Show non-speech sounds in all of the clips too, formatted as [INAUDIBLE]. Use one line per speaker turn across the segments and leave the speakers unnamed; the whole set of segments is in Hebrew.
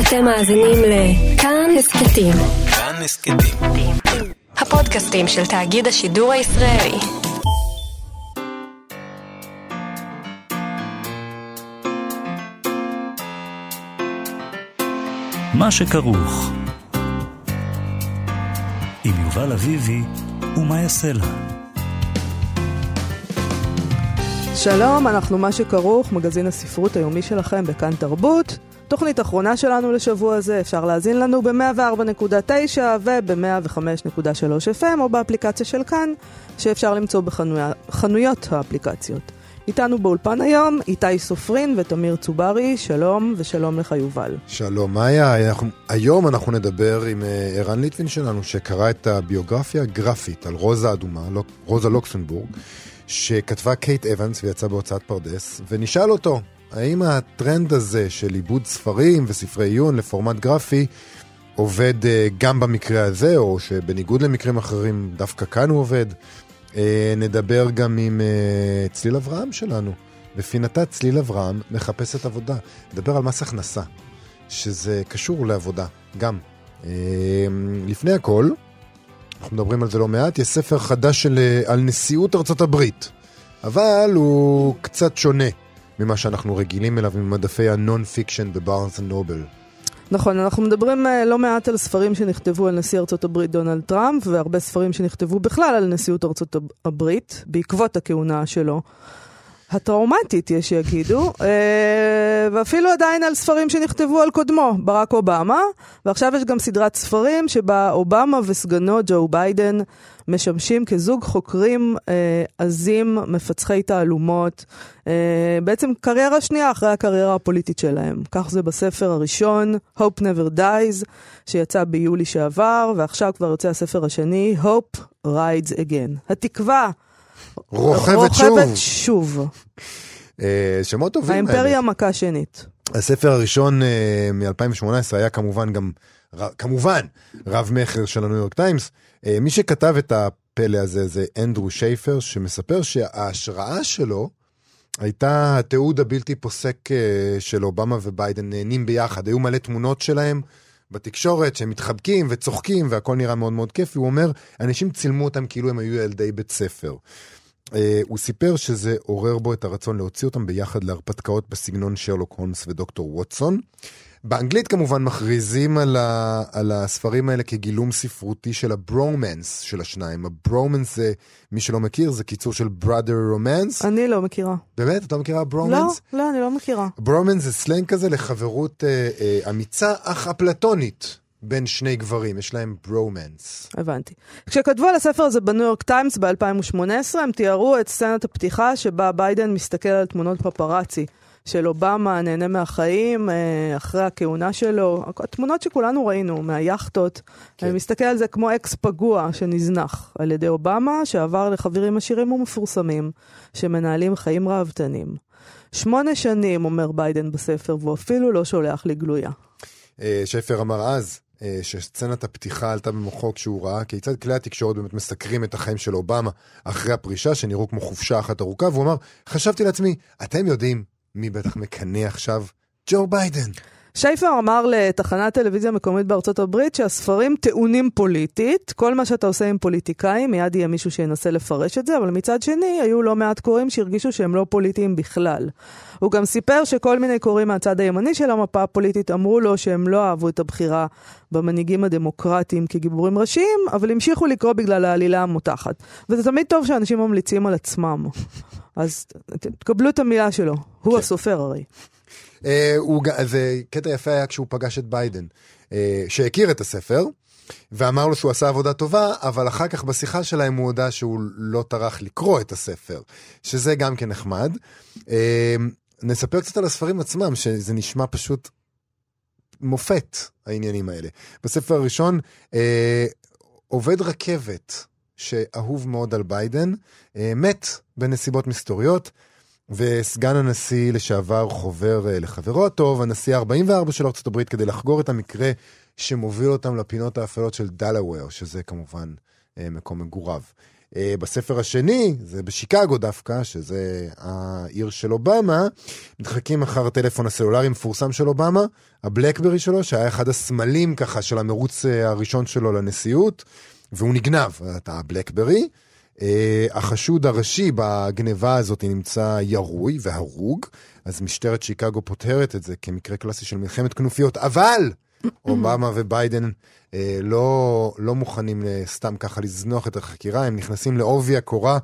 אתם מאזינים לכאן הסכתים.
כאן הסכתים.
הפודקאסטים של תאגיד השידור הישראלי.
מה שכרוך עם יובל אביבי ומה יעשה לה.
שלום, אנחנו מה שכרוך, מגזין הספרות היומי שלכם בכאן תרבות. תוכנית אחרונה שלנו לשבוע זה, אפשר להאזין לנו ב-104.9 וב-105.3 FM או באפליקציה של כאן, שאפשר למצוא בחנויות האפליקציות. איתנו באולפן היום, איתי סופרין ותמיר צוברי, שלום ושלום לך יובל.
שלום, מאיה, היום אנחנו נדבר עם אה, ערן ליטווין שלנו, שקרא את הביוגרפיה הגרפית על רוזה אדומה, לא, רוזה לוקסמבורג, שכתבה קייט אבנס ויצא בהוצאת פרדס, ונשאל אותו, האם הטרנד הזה של עיבוד ספרים וספרי עיון לפורמט גרפי עובד uh, גם במקרה הזה, או שבניגוד למקרים אחרים דווקא כאן הוא עובד? Uh, נדבר גם עם uh, צליל אברהם שלנו. בפינתה צליל אברהם מחפשת עבודה. נדבר על מס הכנסה, שזה קשור לעבודה, גם. Uh, לפני הכל, אנחנו מדברים על זה לא מעט, יש ספר חדש של, על נשיאות ארצות הברית, אבל הוא קצת שונה. ממה שאנחנו רגילים אליו ממדפי ה non-fiction בבארנס נובל.
נכון, אנחנו מדברים אה, לא מעט על ספרים שנכתבו על נשיא ארצות הברית דונלד טראמפ, והרבה ספרים שנכתבו בכלל על נשיאות ארצות הברית, בעקבות הכהונה שלו. הטראומטית, יש שיגידו, אה, ואפילו עדיין על ספרים שנכתבו על קודמו, ברק אובמה, ועכשיו יש גם סדרת ספרים שבה אובמה וסגנו ג'ו ביידן משמשים כזוג חוקרים אה, עזים, מפצחי תעלומות, אה, בעצם קריירה שנייה אחרי הקריירה הפוליטית שלהם. כך זה בספר הראשון, Hope Never Dies, שיצא ביולי שעבר, ועכשיו כבר יוצא הספר השני, Hope Rides Again. התקווה
רוכבת,
רוכבת שוב. שוב.
אה, שמות טובים.
האימפריה מכה שנית.
הספר הראשון אה, מ-2018 היה כמובן גם, כמובן, רב מכר של הניו יורק טיימס. אה, מי שכתב את הפלא הזה זה אנדרו שייפר, שמספר שההשראה שלו הייתה התיעוד הבלתי פוסק של אובמה וביידן נהנים ביחד. היו מלא תמונות שלהם. בתקשורת שהם מתחבקים וצוחקים והכל נראה מאוד מאוד כיפי, הוא אומר, אנשים צילמו אותם כאילו הם היו ילדי בית ספר. אה, הוא סיפר שזה עורר בו את הרצון להוציא אותם ביחד להרפתקאות בסגנון שרלוק הולמס ודוקטור ווטסון. באנגלית כמובן מכריזים על, ה, על הספרים האלה כגילום ספרותי של הברומנס של השניים. הברומנס זה, מי שלא מכיר, זה קיצור של brother romance.
אני לא מכירה.
באמת? את לא מכירה ברומנס?
לא, לא, אני לא מכירה.
ברומנס זה סלנג כזה לחברות אה, אה, אמיצה אך אפלטונית. בין שני גברים, יש להם ברומנס.
הבנתי. כשכתבו על הספר הזה בניו יורק טיימס ב-2018, הם תיארו את סצנת הפתיחה שבה ביידן מסתכל על תמונות פפראצי של אובמה, נהנה מהחיים, אה, אחרי הכהונה שלו, התמונות שכולנו ראינו מהיאכטות, כן. מסתכל על זה כמו אקס פגוע שנזנח על ידי אובמה, שעבר לחברים עשירים ומפורסמים, שמנהלים חיים ראוותנים. שמונה שנים, אומר ביידן בספר, והוא אפילו לא שולח לי גלויה.
אה, שפר אמר אז, אה, שסצנת הפתיחה עלתה במוחו כשהוא ראה כיצד כלי התקשורת באמת מסקרים את החיים של אובמה אחרי הפרישה, שנראו כמו חופשה אחת ארוכה, והוא אמר, חשבתי לעצמי, אתם יודעים מי בטח מקנא עכשיו? ג'ו ביידן.
שייפר אמר לתחנת טלוויזיה מקומית בארצות הברית שהספרים טעונים פוליטית, כל מה שאתה עושה עם פוליטיקאים, מיד יהיה מישהו שינסה לפרש את זה, אבל מצד שני, היו לא מעט קוראים שהרגישו שהם לא פוליטיים בכלל. הוא גם סיפר שכל מיני קוראים מהצד הימני של המפה הפוליטית אמרו לו שהם לא אהבו את הבחירה במנהיגים הדמוקרטיים כגיבורים ראשיים, אבל המשיכו לקרוא בגלל העלילה המותחת. וזה תמיד טוב שאנשים ממליצים על עצמם. אז תקבלו את המילה שלו, הוא כן. הסופר הרי.
זה קטע יפה היה כשהוא פגש את ביידן, אה, שהכיר את הספר, ואמר לו שהוא עשה עבודה טובה, אבל אחר כך בשיחה שלהם הוא הודה שהוא לא טרח לקרוא את הספר, שזה גם כן נחמד. אה, נספר קצת על הספרים עצמם, שזה נשמע פשוט מופת, העניינים האלה. בספר הראשון, אה, עובד רכבת שאהוב מאוד על ביידן, מת בנסיבות מסתוריות. וסגן הנשיא לשעבר חובר אה, לחברו הטוב, הנשיא ה-44 של ארה"ב, כדי לחגור את המקרה שמוביל אותם לפינות האפלות של דלאוור, שזה כמובן אה, מקום מגוריו. אה, בספר השני, זה בשיקגו דווקא, שזה העיר של אובמה, מתחקים אחר הטלפון הסלולרי המפורסם של אובמה, הבלקברי שלו, שהיה אחד הסמלים ככה של המרוץ הראשון שלו לנשיאות, והוא נגנב, הבלקברי. אה, החשוד הראשי בגניבה הזאת נמצא ירוי והרוג, אז משטרת שיקגו פותרת את זה כמקרה קלאסי של מלחמת כנופיות, אבל אובמה וביידן אה, לא, לא מוכנים אה, סתם ככה לזנוח את החקירה, הם נכנסים לעובי הקורה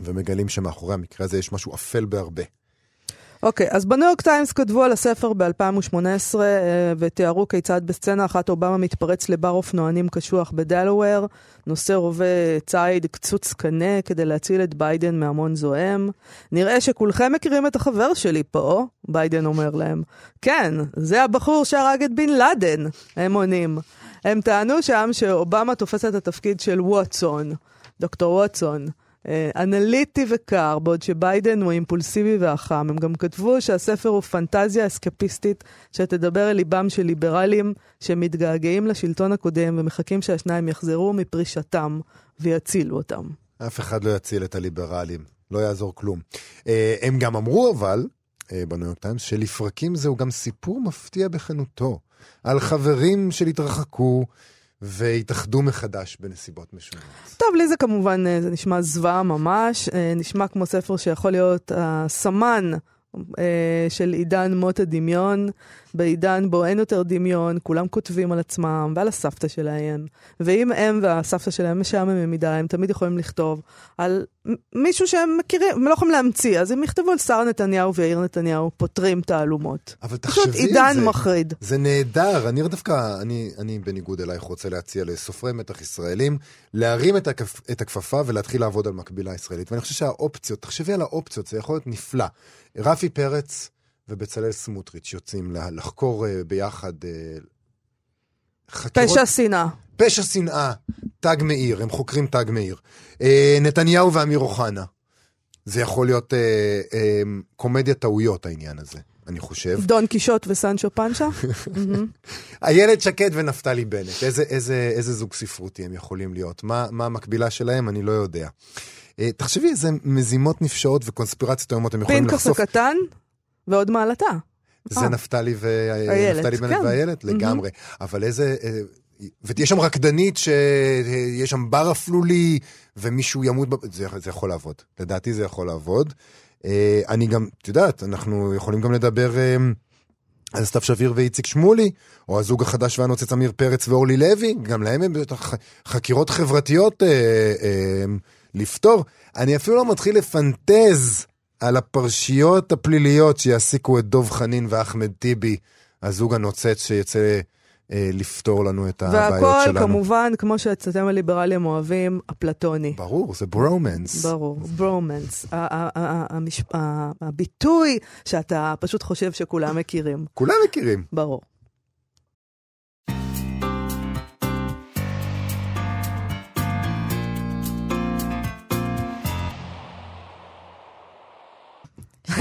ומגלים שמאחורי המקרה הזה יש משהו אפל בהרבה.
אוקיי, אז בניו יורק טיימס כתבו על הספר ב-2018 ותיארו כיצד בסצנה אחת אובמה מתפרץ לבר אופנוענים קשוח בדלוור, נושא רובה ציד קצוץ קנה כדי להציל את ביידן מהמון זועם. נראה שכולכם מכירים את החבר שלי פה, ביידן אומר להם. כן, זה הבחור שהרג את בן לאדן, הם עונים. הם טענו שם שאובמה תופס את התפקיד של ווטסון, דוקטור ווטסון. אה, אנליטי וקר, בעוד שביידן הוא אימפולסיבי והחם. הם גם כתבו שהספר הוא פנטזיה אסקפיסטית שתדבר אל ליבם של ליברלים שמתגעגעים לשלטון הקודם ומחכים שהשניים יחזרו מפרישתם ויצילו אותם.
אף אחד לא יציל את הליברלים, לא יעזור כלום. אה, הם גם אמרו אבל, אה, בניו יורק טיימס, שלפרקים זהו גם סיפור מפתיע בכנותו, על חברים שהתרחקו. והתאחדו מחדש בנסיבות משונות.
טוב, לי זה כמובן, אה, זה נשמע זוועה ממש, אה, נשמע כמו ספר שיכול להיות הסמן אה, של עידן מות הדמיון, בעידן בו אין יותר דמיון, כולם כותבים על עצמם ועל הסבתא שלהם. ואם הם והסבתא שלהם משעממים מדי, הם תמיד יכולים לכתוב על מישהו שהם מכירים, הם לא יכולים להמציא, אז הם יכתבו על שרה נתניהו ויאיר נתניהו, פותרים תעלומות.
אבל תחשבי
פשוט עידן מחריד.
זה נהדר, אני דווקא, אני, אני בניגוד אלייך רוצה להציע לסופרי מתח ישראלים, להרים את, הכפ, את הכפפה ולהתחיל לעבוד על מקבילה ישראלית. ואני חושב שהאופציות, תחשבי על האופציות, זה יכול להיות נפלא. רפי פרץ ובצלאל סמוטריץ' יוצאים לחקור אה, ביחד אה,
חקירות... פשע שנאה.
פשע שנאה, תג מאיר, הם חוקרים תג מאיר. אה, נתניהו ואמיר אוחנה. זה יכול להיות אה, אה, קומדיה טעויות העניין הזה, אני חושב.
דון קישוט וסנצ'ו פנצ'ה? [LAUGHS]
איילת שקד ונפתלי בנט, איזה, איזה, איזה זוג ספרותי הם יכולים להיות? מה, מה המקבילה שלהם? אני לא יודע. אה, תחשבי איזה מזימות נפשעות וקונספירציות איומות הם יכולים לחשוף.
פינקוס הקטן ועוד מעלתה.
זה אה. נפתלי בנט כן. ואיילת? לגמרי. אבל איזה... אה, ויש שם רקדנית שיש שם בר אפלולי, ומישהו ימות, זה, זה יכול לעבוד. לדעתי זה יכול לעבוד. אני גם, את יודעת, אנחנו יכולים גם לדבר על סתיו שביר ואיציק שמולי, או הזוג החדש והנוצץ עמיר פרץ ואורלי לוי, גם להם הם בטח חקירות חברתיות אה, אה, לפתור. אני אפילו לא מתחיל לפנטז על הפרשיות הפליליות שיעסיקו את דוב חנין ואחמד טיבי, הזוג הנוצץ שיצא אה, לפתור לנו את הבעיות שלנו.
והכל כמובן, כמו שאתם הליברלים אוהבים, אפלטוני.
ברור, זה ברומנס.
ברור, ברומנס. הביטוי שאתה פשוט חושב שכולם מכירים.
כולם מכירים.
ברור.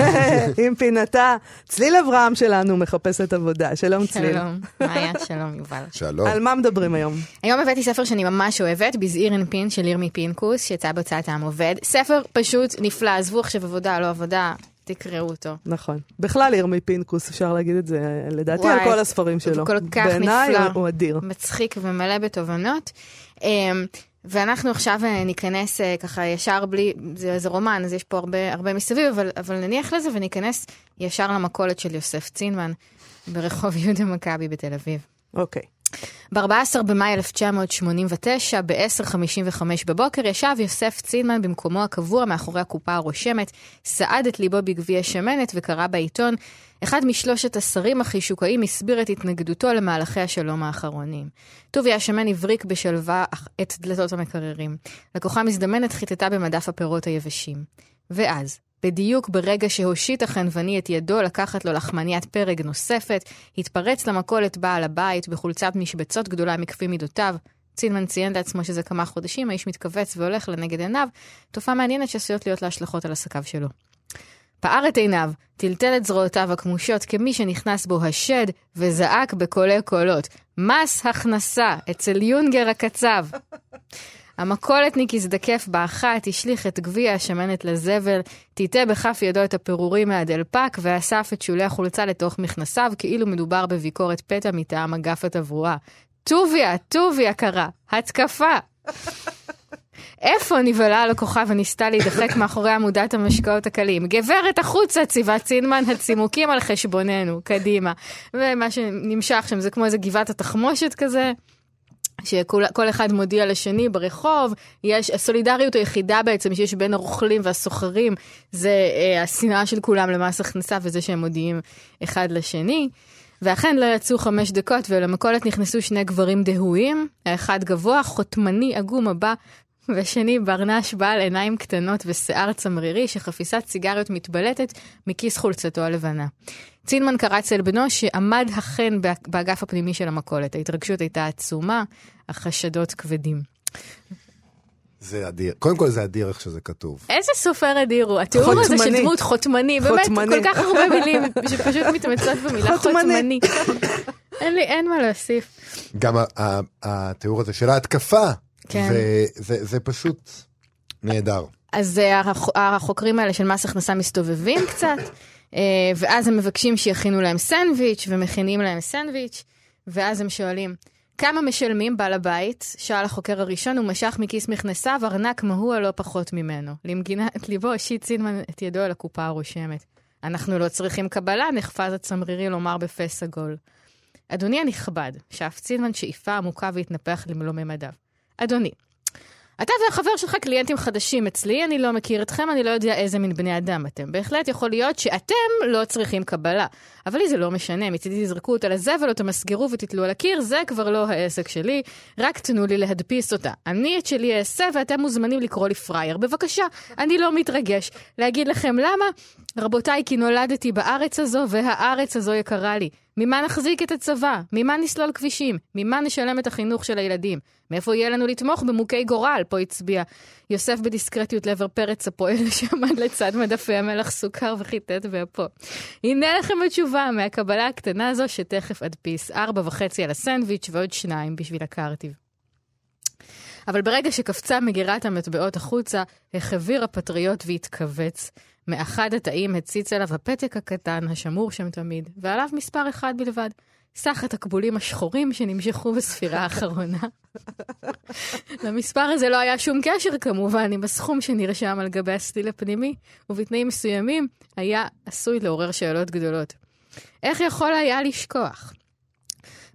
[LAUGHS] עם פינתה. צליל אברהם שלנו מחפשת עבודה. שלום צליל.
שלום, מאיה, שלום יובל.
שלום.
על מה מדברים היום?
היום הבאתי ספר שאני ממש אוהבת, בזעיר אנפין של ירמי פינקוס, שיצא בהוצאת העם עובד. ספר פשוט נפלא, עזבו עכשיו עבודה, לא עבודה. תקראו אותו.
נכון. בכלל ירמי פינקוס, אפשר להגיד את זה, לדעתי,
וואי,
על כל הספרים שלו.
הוא כל כך
בעיניי
נפלא.
הוא אדיר.
מצחיק ומלא בתובנות. ואנחנו עכשיו אה, ניכנס אה, ככה ישר בלי, זה, זה רומן, אז יש פה הרבה, הרבה מסביב, אבל, אבל נניח לזה וניכנס ישר למכולת של יוסף צינמן ברחוב [LAUGHS] יהודה מכבי בתל אביב.
אוקיי.
ב-14 במאי 1989, ב-10:55 בבוקר, ישב יוסף צינמן במקומו הקבוע מאחורי הקופה הרושמת, סעד את ליבו בגביע שמנת וקרא בעיתון, אחד משלושת השרים החישוקאים הסביר את התנגדותו למהלכי השלום האחרונים. טוביה השמן הבריק בשלווה את דלתות המקררים. לקוחה מזדמנת חיטטה במדף הפירות היבשים. ואז, בדיוק ברגע שהושיט החנווני את ידו לקחת לו לחמניית פרג נוספת, התפרץ למכולת בעל הבית בחולצת משבצות גדולה מכפי מידותיו. צינמן ציין לעצמו שזה כמה חודשים, האיש מתכווץ והולך לנגד עיניו, תופעה מעניינת שעשויות להיות לה השלכות על עסקיו שלו. פער את עיניו, טלטל את זרועותיו הכמושות כמי שנכנס בו השד, וזעק בקולי קולות, מס הכנסה אצל יונגר הקצב. המכולתניק הזדקף באחת, השליך את גביע השמנת לזבל, טיטה בכף ידו את הפירורים מהדלפק, ואסף את שולי החולצה לתוך מכנסיו, כאילו מדובר בביקורת פתע מטעם אגף התברואה. טוביה, טוביה קרה, התקפה. איפה נבהלה הלקוחה וניסתה להידחק מאחורי עמודת המשקאות הקלים? גברת החוצה, ציווה צינמן, הצימוקים על חשבוננו, קדימה. ומה שנמשך שם זה כמו איזה גבעת התחמושת כזה. שכל אחד מודיע לשני ברחוב, יש, הסולידריות היחידה בעצם שיש בין הרוכלים והסוחרים, זה אה, השנאה של כולם למס הכנסה וזה שהם מודיעים אחד לשני. ואכן לא יצאו חמש דקות ולמכולת נכנסו שני גברים דהויים, האחד גבוה, חותמני, עגום הבא, ושני ברנש בעל עיניים קטנות ושיער צמרירי שחפיסת סיגריות מתבלטת מכיס חולצתו הלבנה. צינמן קרץ אל בנו שעמד החן באגף הפנימי של המכולת. ההתרגשות הייתה עצומה, החשדות כבדים.
זה אדיר. קודם כל זה אדיר איך שזה כתוב.
איזה סופר אדיר הוא. התיאור הזה של דמות חותמני, באמת, כל כך הרבה מילים שפשוט מתמצות במילה חותמני. אין לי, אין מה להוסיף.
גם התיאור הזה של ההתקפה, כן. זה פשוט נהדר.
אז החוקרים האלה של מס הכנסה מסתובבים קצת, אה, ואז הם מבקשים שיכינו להם סנדוויץ', ומכינים להם סנדוויץ', ואז הם שואלים, כמה משלמים בעל הבית? שאל החוקר הראשון, הוא משך מכיס מכנסיו ארנק מהוע לא פחות ממנו. למגינת ליבו השיט צינמן את ידו על הקופה הרושמת. אנחנו לא צריכים קבלה, נחפז הצמרירי לומר בפה סגול. אדוני הנכבד, שאף צינמן שאיפה עמוקה והתנפח למלוא ממדיו. אדוני, אתה והחבר שלך קליינטים חדשים אצלי, אני לא מכיר אתכם, אני לא יודע איזה מין בני אדם אתם. בהחלט יכול להיות שאתם לא צריכים קבלה. אבל לי זה לא משנה, מצידי תזרקו אותה לזבל או תמסגרו ותתלו על הקיר, זה כבר לא העסק שלי, רק תנו לי להדפיס אותה. אני את שלי אעשה ואתם מוזמנים לקרוא לי פראייר. בבקשה, אני לא מתרגש. להגיד לכם למה? רבותיי, כי נולדתי בארץ הזו והארץ הזו יקרה לי. ממה נחזיק את הצבא? ממה נסלול כבישים? ממה נשלם את החינוך של הילדים? מאיפה יהיה לנו לתמוך במוכי גורל? פה הצביע יוסף בדיסקרטיות לעבר פרץ הפועל [LAUGHS] שעמד לצד מדפי המלח סוכר וחיטט באפו. הנה לכם התשובה מהקבלה הקטנה הזו שתכף אדפיס. ארבע וחצי על הסנדוויץ' ועוד שניים בשביל הקרטיב. אבל ברגע שקפצה מגירת המטבעות החוצה, החביר הפטריוט והתכווץ. מאחד התאים הציץ אליו הפתק הקטן, השמור שם תמיד, ועליו מספר אחד בלבד. סך התקבולים השחורים שנמשכו בספירה האחרונה. [LAUGHS] למספר הזה לא היה שום קשר כמובן עם הסכום שנרשם על גבי הסטיל הפנימי, ובתנאים מסוימים היה עשוי לעורר שאלות גדולות. איך יכול היה לשכוח?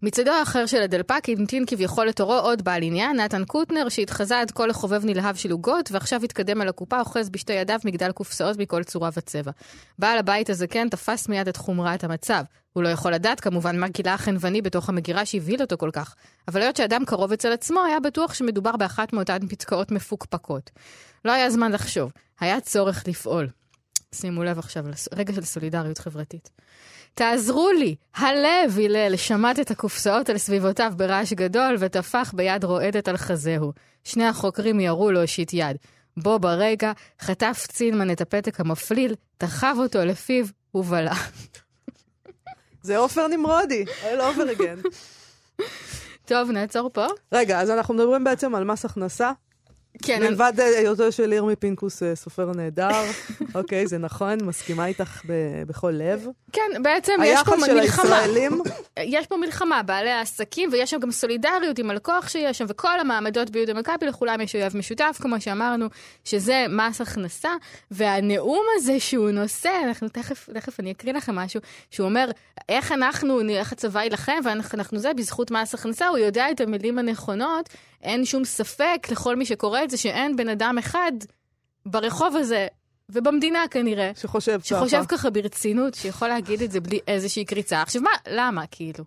מצדו האחר של הדלפק המתין כביכול לתורו עוד בעל עניין, נתן קוטנר, שהתחזה עד כה לחובב נלהב של עוגות, ועכשיו התקדם על הקופה, אוחז בשתי ידיו מגדל קופסאות מכל צורה וצבע. בעל הבית הזה כן תפס מיד את חומרת המצב. הוא לא יכול לדעת כמובן מה גילה החנווני בתוך המגירה שהבהיל אותו כל כך, אבל היות שאדם קרוב אצל עצמו, היה בטוח שמדובר באחת מאותן פתקאות מפוקפקות. לא היה זמן לחשוב, היה צורך לפעול. שימו לב עכשיו, רגע של סולידריות חברתית. תעזרו לי! הלב הלל שמט את הקופסאות על סביבותיו ברעש גדול וטפח ביד רועדת על חזהו. שני החוקרים ירו להושיט יד. בו ברגע חטף צינמן את הפתק המפליל, תחב אותו לפיו ובלע.
זה עופר נמרודי, all [LAUGHS] over again.
טוב, נעצור פה.
רגע, אז אנחנו מדברים בעצם על מס הכנסה,
כן.
מלבד היותו של ירמי פינקוס אה, סופר נהדר, [LAUGHS] אוקיי, זה נכון, מסכימה איתך בכל לב.
כן, בעצם יש פה מלחמה.
היחס של הישראלים... [COUGHS]
יש פה מלחמה, בעלי העסקים, ויש שם גם סולידריות עם הלקוח שיש שם, וכל המעמדות ביהודה מכבי, לכולם יש אויב משותף, כמו שאמרנו, שזה מס הכנסה, והנאום הזה שהוא נושא, אנחנו תכף, תכף אני אקריא לכם משהו, שהוא אומר, איך אנחנו, איך הצבא יילחם, ואיך אנחנו זה, בזכות מס הכנסה, הוא יודע את המילים הנכונות, אין שום ספק לכל מי שקורא את זה שאין בן אדם אחד ברחוב הזה, ובמדינה כנראה,
שחושב,
שחושב ככה. ככה ברצינות, שיכול להגיד את זה בלי איזושהי קריצה. עכשיו מה, למה כאילו?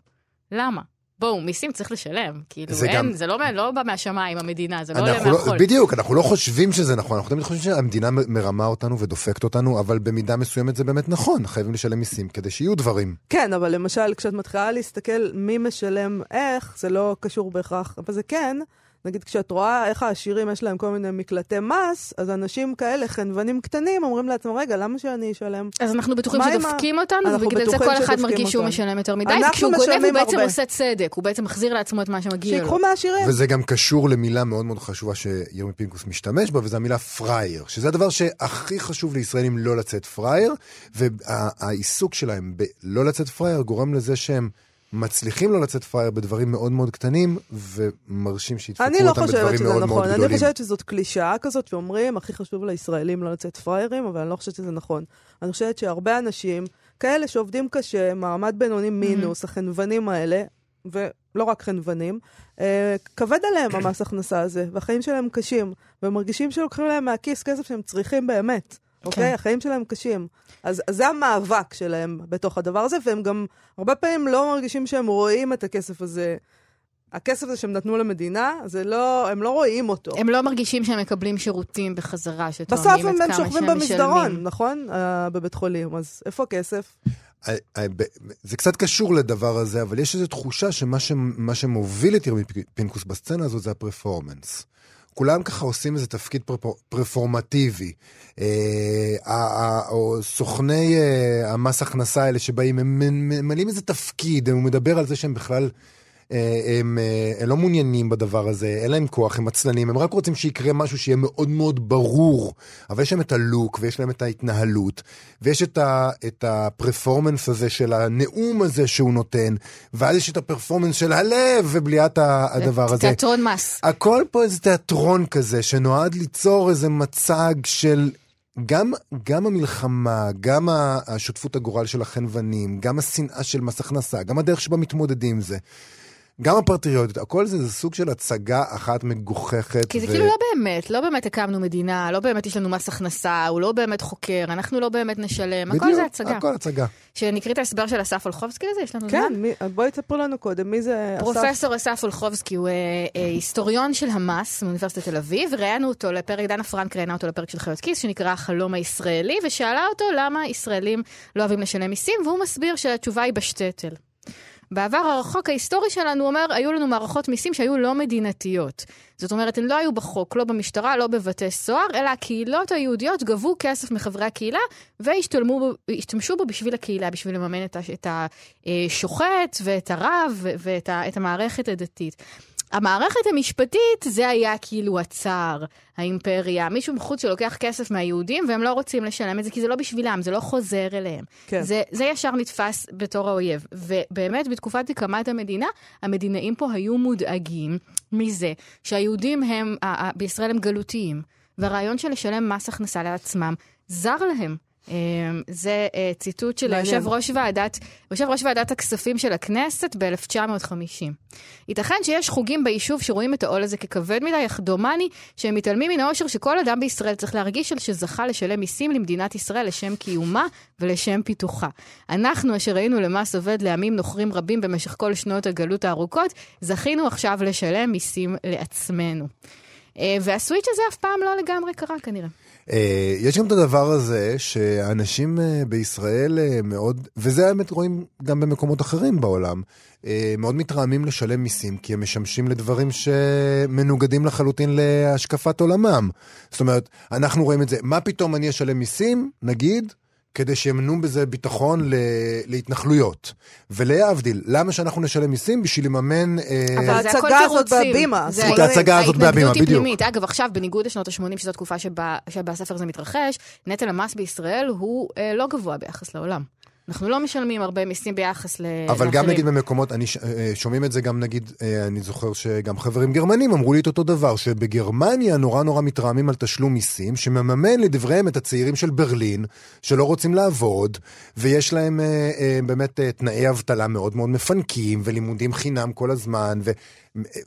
למה? בואו, מיסים צריך לשלם, כאילו, זה אין, גם... זה לא, לא בא מהשמיים, המדינה, זה לא עולה
לא,
מהחול.
בדיוק, אנחנו לא חושבים שזה נכון, אנחנו תמיד חושבים שהמדינה מרמה אותנו ודופקת אותנו, אבל במידה מסוימת זה באמת נכון, חייבים לשלם מיסים כדי שיהיו דברים.
כן, אבל למשל, כשאת מתחילה להסתכל מי משלם איך, זה לא קשור בהכרח, אבל זה כן, נגיד, כשאת רואה איך העשירים יש להם כל מיני מקלטי מס, אז אנשים כאלה, חנוונים קטנים, אומרים לעצמם, רגע, למה שאני אשלם?
אז אנחנו בטוחים שדופקים
ה-
אותנו, ובגלל זה כל אחד מרגיש שהוא. משלם יותר מדי,
אנחנו
כשהוא גונב הוא בעצם
הרבה.
עושה צדק, הוא בעצם מחזיר לעצמו את מה שמגיע לו.
שיקחו מהעשירים.
וזה גם קשור למילה מאוד מאוד חשובה שירמי פינקוס משתמש בה, וזו המילה פראייר, שזה הדבר שהכי חשוב לישראלים לא לצאת פראייר, והעיסוק שלהם בלא לצאת פראייר גורם לזה שהם מצליחים לא לצאת פראייר בדברים מאוד מאוד קטנים, ומרשים שידפקו
אני לא
אותם
חושבת
בדברים
שזה
מאוד מאוד
נכון, אני
גדולים.
חושבת שזאת קלישאה כזאת שאומרים, הכי חשוב לישראלים לא לצאת פראיירים, אבל אני לא חושבת שזה נכון. אני חושבת שהרבה אנשים, כאלה שעובדים קשה, מעמד בינוני מינוס, החנוונים האלה, ולא רק חנוונים, אה, כבד עליהם המס הכנסה הזה, והחיים שלהם קשים, והם מרגישים שלוקחים להם מהכיס כסף שהם צריכים באמת. אוקיי? החיים שלהם קשים. אז, אז זה המאבק שלהם בתוך הדבר הזה, והם גם הרבה פעמים לא מרגישים שהם רואים את הכסף הזה. הכסף הזה שהם נתנו למדינה, זה לא, הם לא רואים אותו.
הם לא מרגישים שהם מקבלים שירותים בחזרה,
בסוף
שתואמים
הם,
את
הם
כמה
שוכבים
שהם
במסדרון,
משלמים.
נכון? Uh, בבית חולים, אז איפה הכסף?
אה, אה, זה קצת קשור לדבר הזה, אבל יש איזו תחושה שמה ש- שמוביל את ירמי פינקוס בסצנה הזאת זה הפרפורמנס. כולם ככה עושים איזה תפקיד פרפור, פרפורמטיבי. אה, סוכני אה, המס הכנסה האלה שבאים, הם ממלאים איזה תפקיד, הוא מדבר על זה שהם בכלל... אה, הם, אה, הם לא מעוניינים בדבר הזה, אין להם כוח, הם עצלנים, הם רק רוצים שיקרה משהו שיהיה מאוד מאוד ברור. אבל יש להם את הלוק ויש להם את ההתנהלות, ויש את, ה, את הפרפורמנס הזה של הנאום הזה שהוא נותן, ואז יש את הפרפורמנס של הלב ובליעת הדבר הזה.
תיאטרון מס.
הכל פה איזה תיאטרון כזה, שנועד ליצור איזה מצג של... גם, גם המלחמה, גם השותפות הגורל של החנוונים, גם השנאה של מס הכנסה, גם הדרך שבה מתמודדים עם זה, גם הפטריוטיות, הכל זה, זה סוג של הצגה אחת מגוחכת.
כי זה
ו-
כאילו לא באמת, לא באמת הקמנו מדינה, לא באמת יש לנו מס הכנסה, הוא לא באמת חוקר, אנחנו לא באמת נשלם, הכל
בדיוק,
זה הצגה.
הכל הצגה.
שנקריא את ההסבר של אסף הולכובסקי לזה, יש לנו
כן,
זמן?
מי, בואי תספרו לנו קודם, מי זה אסף?
פרופסור אסף הולכובסקי הוא אה, אה, היסטוריון של המס מאוניברסיטת תל אביב, ראיינו אותו לפרק, דנה פרנק ראיינה אותו לפרק של חיות כיס, שנקרא החלום הישראלי, ושאלה אותו למה ישראלים לא אוהבים לשלם מיסים, והוא מסביר שהתשובה היא בשטטל. בעבר הרחוק ההיסטורי שלנו, אומר, היו לנו מערכות מיסים שהיו לא מדינתיות. זאת אומרת, הן לא היו בחוק, לא במשטרה, לא בבתי סוהר, אלא הקהילות היהודיות גבו כסף מחברי הקהילה והשתלמו בו- בשביל הקהילה, בשביל לממן את, הש- את השוחט ואת הרב ואת המערכת הדתית. המערכת המשפטית זה היה כאילו הצאר, האימפריה, מישהו מחוץ שלוקח כסף מהיהודים והם לא רוצים לשלם את זה כי זה לא בשבילם, זה לא חוזר אליהם.
כן.
זה, זה ישר נתפס בתור האויב. ובאמת, בתקופת הקמת המדינה, המדינאים פה היו מודאגים מזה שהיהודים הם, בישראל הם גלותיים, והרעיון של לשלם מס הכנסה לעצמם זר להם. אה, זה אה, ציטוט של. יושב ראש ועדת, יושב ראש ועדת הכספים של הכנסת ב-1950. ייתכן שיש חוגים ביישוב שרואים את העול הזה ככבד מדי, אך דומני שהם מתעלמים מן האושר שכל אדם בישראל צריך להרגיש על שזכה לשלם מיסים למדינת ישראל לשם קיומה ולשם פיתוחה. אנחנו, אשר היינו למס עובד לעמים נוכרים רבים במשך כל שנות הגלות הארוכות, זכינו עכשיו לשלם מיסים לעצמנו. אה, והסוויץ' הזה אף פעם לא לגמרי קרה כנראה.
אה, יש גם את הדבר הזה שאנשים אה, בישראל אה, מאוד, וזה האמת רואים גם במקומות אחרים בעולם, מאוד מתרעמים לשלם מיסים, כי הם משמשים לדברים שמנוגדים לחלוטין להשקפת עולמם. זאת אומרת, אנחנו רואים את זה, מה פתאום אני אשלם מיסים, נגיד, כדי שימנו בזה ביטחון ל- להתנחלויות. ולהבדיל, למה שאנחנו נשלם מיסים? בשביל לממן... אה,
אבל זה הכל
ההצגה הזאת. בהבימה,
זה
את ההצגה הזאת בהבימה, בדיוק.
פנימית. אגב, עכשיו, בניגוד לשנות ה-80, שזו תקופה שבה, שבה הספר הזה מתרחש, נטל המס בישראל הוא אה, לא גבוה ביחס לעולם. אנחנו לא משלמים הרבה מיסים ביחס ל-
אבל גם
לאחרים.
נגיד במקומות, אני ש- אה, שומעים את זה גם נגיד, אה, אני זוכר שגם חברים גרמנים אמרו לי את אותו דבר, שבגרמניה נורא נורא מתרעמים על תשלום מיסים, שמממן לדבריהם את הצעירים של ברלין, שלא רוצים לעבוד, ויש להם אה, אה, באמת אה, תנאי אבטלה מאוד מאוד מפנקים, ולימודים חינם כל הזמן, ו,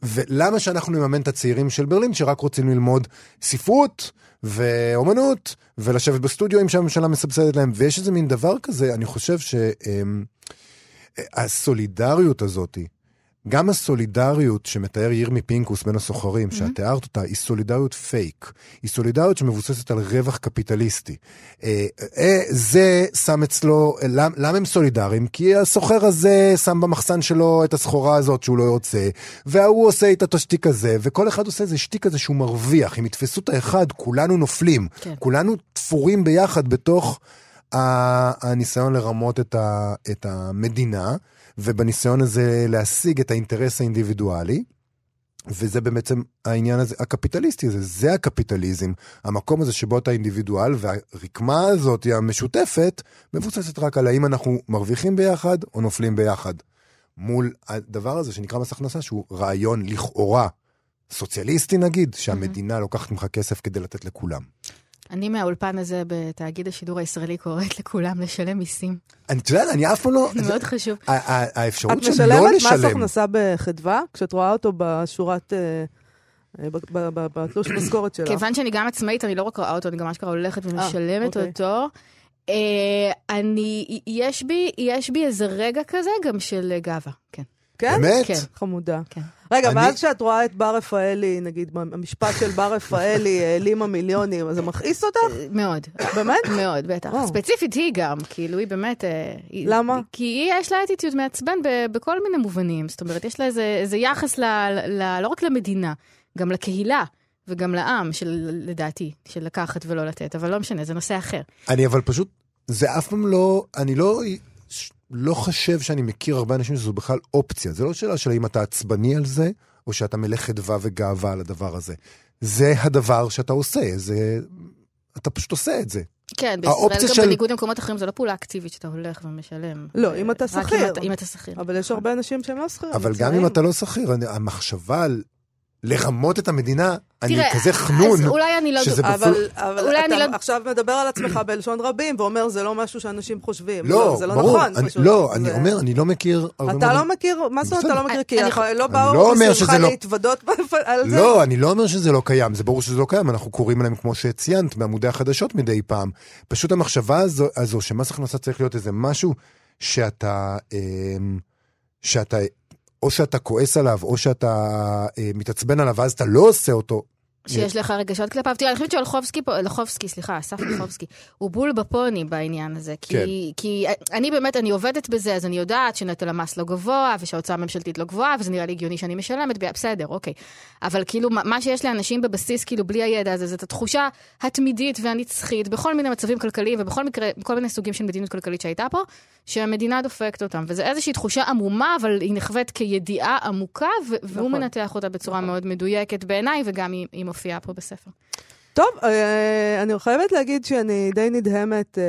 ולמה שאנחנו נממן את הצעירים של ברלין, שרק רוצים ללמוד ספרות ואומנות, ולשבת בסטודיו שהממשלה מסבסדת להם, ויש איזה מין דבר כזה, אני חושב ש... אה, הסולידריות הזאת גם הסולידריות שמתאר ירמי פינקוס בין הסוחרים, mm-hmm. שאת תיארת אותה, היא סולידריות פייק. היא סולידריות שמבוססת על רווח קפיטליסטי. אה, אה, זה שם אצלו, למ, למה הם סולידריים? כי הסוחר הזה שם במחסן שלו את הסחורה הזאת שהוא לא רוצה, וההוא עושה איתה את השטיק הזה, וכל אחד עושה איזה שטיק הזה שהוא מרוויח. אם יתפסו את האחד, כולנו נופלים. כן. כולנו תפורים ביחד בתוך... הניסיון לרמות את, ה, את המדינה, ובניסיון הזה להשיג את האינטרס האינדיבידואלי. וזה בעצם העניין הזה, הקפיטליסטי הזה, זה הקפיטליזם, המקום הזה שבו אתה אינדיבידואל, והרקמה הזאת, המשותפת, מבוססת רק על האם אנחנו מרוויחים ביחד או נופלים ביחד. מול הדבר הזה שנקרא מס הכנסה, שהוא רעיון לכאורה סוציאליסטי נגיד, שהמדינה לוקחת ממך כסף כדי לתת לכולם.
אני מהאולפן הזה בתאגיד השידור הישראלי קוראת לכולם לשלם מיסים.
אני, את יודעת, אני אף פעם לא... [LAUGHS]
זה מאוד חשוב.
האפשרות של לא לשלם...
את משלמת מס הכנסה בחדווה, כשאת רואה אותו בשורת... אה, אה, בתלוש משכורת שלך.
כיוון שאני גם עצמאית, אני לא רק רואה אותו, אני גם אשכרה הולכת ומשלמת אוקיי. אותו. אני, יש בי, יש בי איזה רגע כזה גם של גאווה, כן.
כן?
באמת?
כן. חמודה. כן. רגע, אני... ואז כשאת רואה את בר רפאלי, נגיד, המשפט של בר רפאלי העלימה מיליונים, אז זה מכעיס אותך?
מאוד.
באמת?
מאוד, בטח. Oh. ספציפית היא גם, כאילו, היא באמת... אה,
למה?
כי היא, יש לה אטיטיוד מעצבן בכל מיני מובנים. זאת אומרת, יש לה איזה, איזה יחס ל, ל, לא רק למדינה, גם לקהילה. וגם לעם, של, לדעתי, של לקחת ולא לתת, אבל לא משנה, זה נושא אחר.
אני אבל פשוט, זה אף פעם לא, אני לא לא חושב שאני מכיר הרבה אנשים שזו בכלל אופציה. זה לא שאלה של האם אתה עצבני על זה, או שאתה מלא חדווה וגאווה על הדבר הזה. זה הדבר שאתה עושה, זה... אתה פשוט עושה את זה.
כן, בישראל גם של... בניגוד למקומות אחרים, זה לא פעולה אקטיבית שאתה הולך ומשלם.
לא, אם אתה שכיר.
אם אתה שכיר.
אבל יש הרבה אנשים שהם לא שכירים.
אבל גם אם אתה לא שכיר, המחשבה על לרמות את המדינה, אני כזה חנון,
אז אולי אני לא...
שזה אבל, בפל... אבל אולי אתה אני לא... עכשיו מדבר על עצמך בלשון רבים, ואומר, זה לא משהו שאנשים חושבים.
לא, לא זה לא ברור, נכון. אני, פשוט. לא, אני אומר, אני לא מכיר...
אתה לא מכיר, מה זאת אומרת אתה לא מכיר? כי לא באו בשמחה לא- להתוודות [LAUGHS] על זה.
לא, אני לא אומר שזה לא קיים, זה ברור שזה לא קיים, אנחנו קוראים עליהם, כמו שציינת, בעמודי החדשות מדי פעם. פשוט המחשבה הזו, הזו שמס הכנסה צריך להיות איזה משהו שאתה... אמ, שאתה או שאתה כועס עליו, או שאתה אה, מתעצבן עליו, ואז אתה לא עושה אותו,
שיש לך רגשות כלפיו. תראה, אני חושבת שלחובסקי פה, לחובסקי, סליחה, אסף [CLEARS THROAT] לחובסקי, הוא בול בפוני בעניין הזה. כי, כן. כי אני באמת, אני עובדת בזה, אז אני יודעת שנטל המס לא גבוה, ושההוצאה הממשלתית לא גבוהה, וזה נראה לי הגיוני שאני משלמת, בסדר, אוקיי. אבל כאילו, מה שיש לאנשים בבסיס, כאילו, בלי הידע הזה, זאת התחושה התמידית והנצחית, בכל מיני מצבים כלכליים, ובכל מקרה, בכל מיני סוגים של מדיניות כלכלית שהייתה פה, שהמדינה דופקת אותם. וזה איזושהי תחושה עמומה, אבל היא נחווית כידיעה עמוקה, והוא נכון. מנתח אותה בצורה נכון. מאוד מדויקת בעיניי, וגם היא מופיעה פה בספר.
טוב, אה, אני חייבת להגיד שאני די נדהמת אה,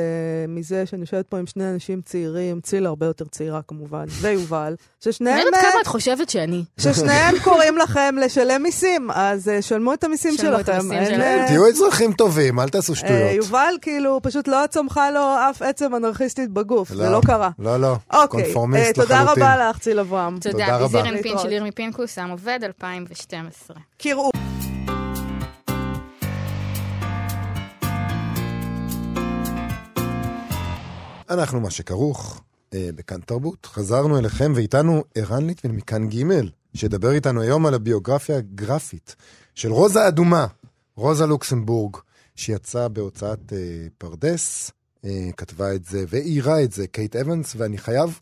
מזה שאני יושבת פה עם שני אנשים צעירים, צילה הרבה יותר צעירה כמובן, ויובל,
ששניהם... אני יודעת כמה את חושבת שאני.
ששניהם [LAUGHS] קוראים לכם לשלם מיסים, אז אה, שלמו את המיסים שלכם. שלמו את המיסים שלכם.
תהיו אזרחים טובים, אל תעשו שטויות.
יובל, כאילו, פשוט לא צמחה לו אף עצם אנרכיסטית בגוף, זה לא קרה.
לא, לא,
קונפורמיסט לחלוטין. תודה רבה לך, צילה אברהם.
תודה, ביזיר אנפין של ירמי פינקוס, עם עובד 2012.
קראו.
אנחנו מה שכרוך אה, בכאן תרבות. חזרנו אליכם ואיתנו ערן ליטבין מכאן ג', שידבר איתנו היום על הביוגרפיה הגרפית של רוזה אדומה, רוזה לוקסמבורג, שיצאה בהוצאת אה, פרדס, אה, כתבה את זה ואיירה את זה קייט אבנס, ואני חייב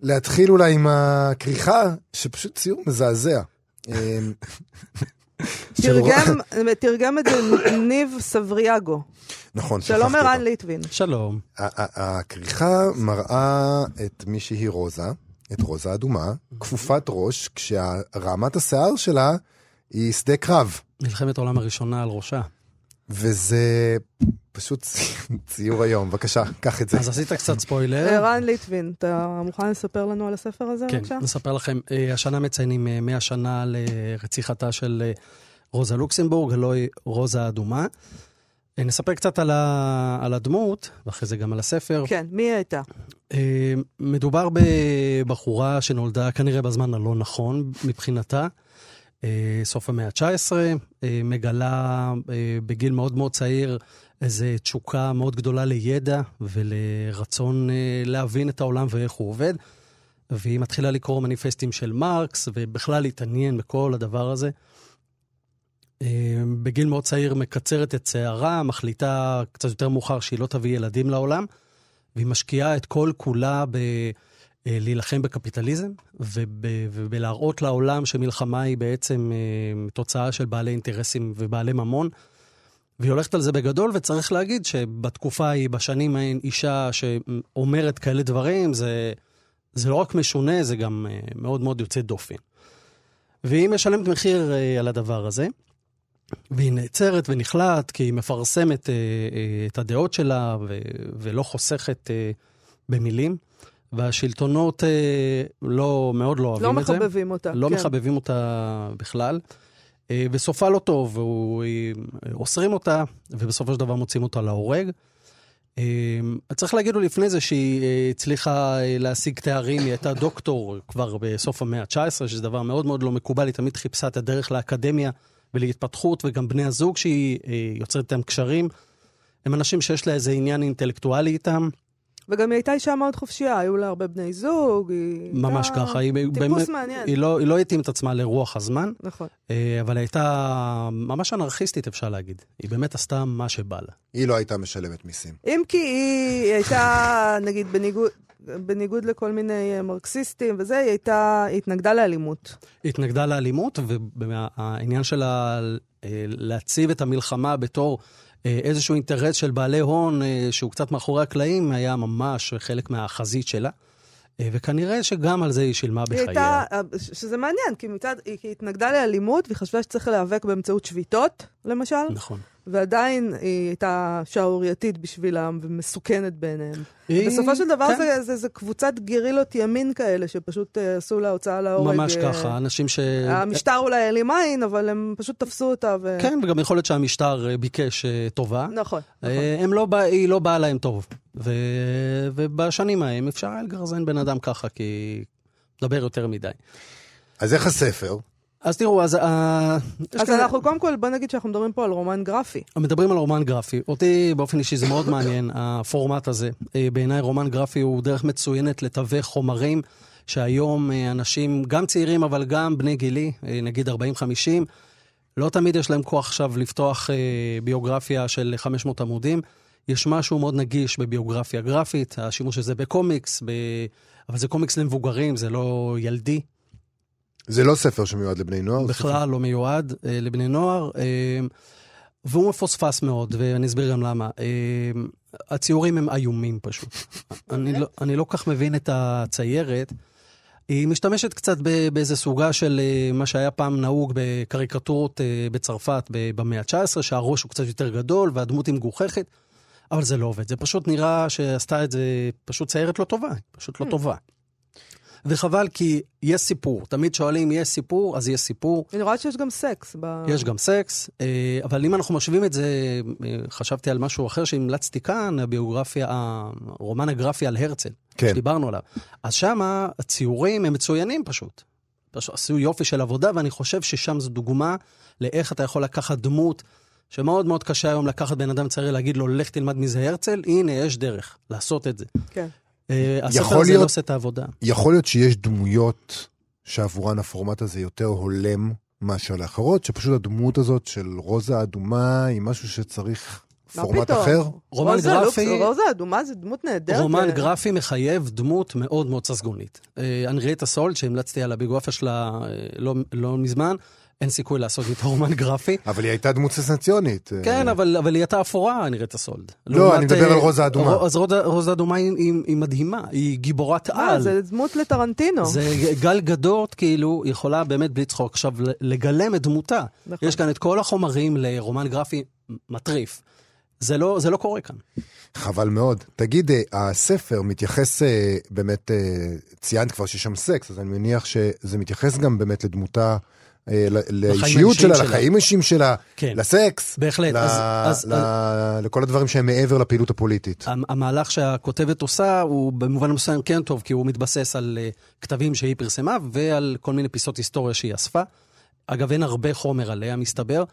להתחיל אולי עם הכריכה, שפשוט ציור מזעזע. [LAUGHS]
תרגם את זה ניב סבריאגו.
נכון,
שלום ערן ליטבין.
שלום.
הכריכה מראה את מי שהיא רוזה, את רוזה אדומה, כפופת ראש, כשרעמת השיער שלה היא שדה קרב.
מלחמת העולם הראשונה על ראשה.
וזה פשוט [LAUGHS] ציור היום. בבקשה, קח את זה.
אז עשית קצת ספוילר.
ערן ליטבין, אתה מוכן לספר לנו על הספר הזה,
כן, בבקשה? כן, נספר לכם. אה, השנה מציינים 100 אה, שנה לרציחתה של אה, רוזה לוקסמבורג, הלוא היא רוזה אדומה. נספר קצת על, ה, על הדמות, ואחרי זה גם על הספר.
כן, מי היא הייתה?
מדובר בבחורה שנולדה כנראה בזמן הלא נכון מבחינתה. סוף המאה ה-19, מגלה בגיל מאוד מאוד צעיר איזו תשוקה מאוד גדולה לידע ולרצון להבין את העולם ואיך הוא עובד. והיא מתחילה לקרוא מניפסטים של מרקס, ובכלל להתעניין בכל הדבר הזה. אה, בגיל מאוד צעיר מקצרת את שערה, מחליטה קצת יותר מאוחר שהיא לא תביא ילדים לעולם, והיא משקיעה את כל כולה ב... אה, להילחם בקפיטליזם וב, ובלהראות לעולם שמלחמה היא בעצם אה, תוצאה של בעלי אינטרסים ובעלי ממון. והיא הולכת על זה בגדול, וצריך להגיד שבתקופה ההיא, בשנים ההן, אישה שאומרת כאלה דברים, זה, זה לא רק משונה, זה גם אה, מאוד מאוד יוצא דופן. והיא משלמת מחיר על הדבר הזה, והיא נעצרת ונכלאת, כי היא מפרסמת את הדעות שלה ולא חוסכת במילים. והשלטונות אה, לא, מאוד לא אוהבים
לא
את זה.
לא מחבבים אותה.
לא
כן.
מחבבים אותה בכלל. אה, וסופה לא טוב, אוסרים אותה, ובסופו של דבר מוצאים אותה להורג. אה, צריך להגיד לו לפני זה שהיא אה, הצליחה אה, להשיג תארים, היא הייתה דוקטור כבר בסוף המאה ה-19, שזה דבר מאוד מאוד לא מקובל, היא תמיד חיפשה את הדרך לאקדמיה ולהתפתחות, וגם בני הזוג שהיא אה, יוצרת איתם קשרים, הם אנשים שיש לה איזה עניין אינטלקטואלי איתם.
וגם היא הייתה אישה מאוד חופשייה, היו לה הרבה בני זוג, היא
ממש
הייתה
ככה, היא
טיפוס
באמת,
מעניין.
היא לא, היא לא התאים את עצמה לרוח הזמן,
נכון.
אה, אבל היא הייתה ממש אנרכיסטית, אפשר להגיד. היא באמת עשתה מה שבא לה.
היא לא הייתה משלמת מיסים.
אם כי היא הייתה, נגיד, בניגוד... בניגוד לכל מיני אה, מרקסיסטים וזה, היא הייתה, היא התנגדה לאלימות.
היא התנגדה לאלימות, והעניין שלה אה, להציב את המלחמה בתור איזשהו אינטרס של בעלי הון שהוא קצת מאחורי הקלעים, היה ממש חלק מהחזית שלה. וכנראה שגם על זה היא שילמה בחייה.
הייתה, שזה מעניין, כי מצד, היא התנגדה לאלימות, והיא חשבה שצריך להיאבק באמצעות שביתות, למשל.
נכון.
ועדיין היא הייתה שערורייתית בשבילם ומסוכנת בעיניהם.
היא...
בסופו של דבר
כן.
זה, זה, זה קבוצת גרילות ימין כאלה, שפשוט uh, עשו לה הוצאה להורג.
ממש
uh,
ככה, אנשים ש...
המשטר אולי העלים עין, אבל הם פשוט תפסו אותה. ו...
כן, וגם יכול להיות שהמשטר אה, ביקש טובה.
נכון, נכון.
הם לא בא, היא לא באה להם טוב. ו... ובשנים ההם אפשר היה לגרזן בן אדם ככה, כי מדבר יותר מדי.
אז איך הספר?
אז תראו, אז... אה,
אז אנחנו קודם כל, בוא נגיד שאנחנו מדברים פה על רומן גרפי.
מדברים על רומן גרפי. אותי באופן אישי זה מאוד מעניין, [LAUGHS] הפורמט הזה. אה, בעיניי רומן גרפי הוא דרך מצוינת לתווך חומרים שהיום אה, אנשים, גם צעירים אבל גם בני גילי, נגיד 40-50, לא תמיד יש להם כוח עכשיו לפתוח ביוגרפיה של 500 עמודים. יש משהו מאוד נגיש בביוגרפיה גרפית, השימוש הזה בקומיקס, ב... אבל זה קומיקס למבוגרים, זה לא ילדי.
זה לא ספר שמיועד לבני נוער?
בכלל ספר... לא מיועד אה, לבני נוער, אה, והוא מפוספס מאוד, ואני אסביר גם למה. אה, הציורים הם איומים פשוט. [LAUGHS] אני, לא, אני לא כך מבין את הציירת. היא משתמשת קצת באיזה סוגה של אה, מה שהיה פעם נהוג בקריקטורות אה, בצרפת במאה ה-19, שהראש הוא קצת יותר גדול והדמות היא מגוחכת, אבל זה לא עובד. זה פשוט נראה שעשתה את זה, פשוט ציירת לא טובה, פשוט לא טובה. וחבל כי יש סיפור. תמיד שואלים, יש סיפור, אז יש סיפור.
אני רואה שיש גם סקס. ב...
יש גם סקס, אה, אבל אם אנחנו משווים את זה, אה, חשבתי על משהו אחר שהמלצתי כאן, הביוגרפיה, הרומן הגרפי על הרצל,
כן.
שדיברנו עליו. אז שם הציורים הם מצוינים פשוט. פשוט עשו יופי של עבודה, ואני חושב ששם זו דוגמה לאיך אתה יכול לקחת דמות. שמאוד מאוד קשה היום לקחת בן אדם צעיר, להגיד לו, לך תלמד מזה הרצל, הנה, יש דרך לעשות את זה.
כן.
הספר הזה לא עושה את העבודה.
יכול להיות שיש דמויות שעבורן הפורמט הזה יותר הולם מאשר לאחרות, שפשוט הדמות הזאת של רוזה האדומה היא משהו שצריך פורמט אחר?
רומן גרפי...
רוזה האדומה זה דמות נהדרת.
רומן גרפי מחייב דמות מאוד מאוד ססגונית. אנריאטה סולד, שהמלצתי על הביוגרפיה שלה לא, לא מזמן, אין סיכוי לעשות איתו רומן גרפי.
אבל היא הייתה דמות סנסציונית.
כן, אבל, אבל היא הייתה אפורה, נראית הסולד.
לא, אני מדבר על רוזה אדומה.
אז רוזה אדומה היא, היא, היא מדהימה, היא גיבורת על.
זה דמות לטרנטינו.
זה גל גדות, כאילו, יכולה באמת בלי צחוק עכשיו לגלם את דמותה. נכון. יש כאן את כל החומרים לרומן גרפי מטריף. זה לא, זה לא קורה כאן.
חבל מאוד. תגיד, הספר מתייחס באמת, ציינת כבר שיש שם סקס, אז אני מניח שזה מתייחס גם באמת לדמותה לאישיות שלה, לחיים האישיים שלה,
כן.
לסקס,
בהחלט.
ל-
אז, אז,
ל- אז... לכל הדברים שהם מעבר לפעילות הפוליטית.
המהלך שהכותבת עושה הוא במובן מסוים כן טוב, כי הוא מתבסס על כתבים שהיא פרסמה ועל כל מיני פיסות היסטוריה שהיא אספה. אגב, אין הרבה חומר עליה, מסתבר.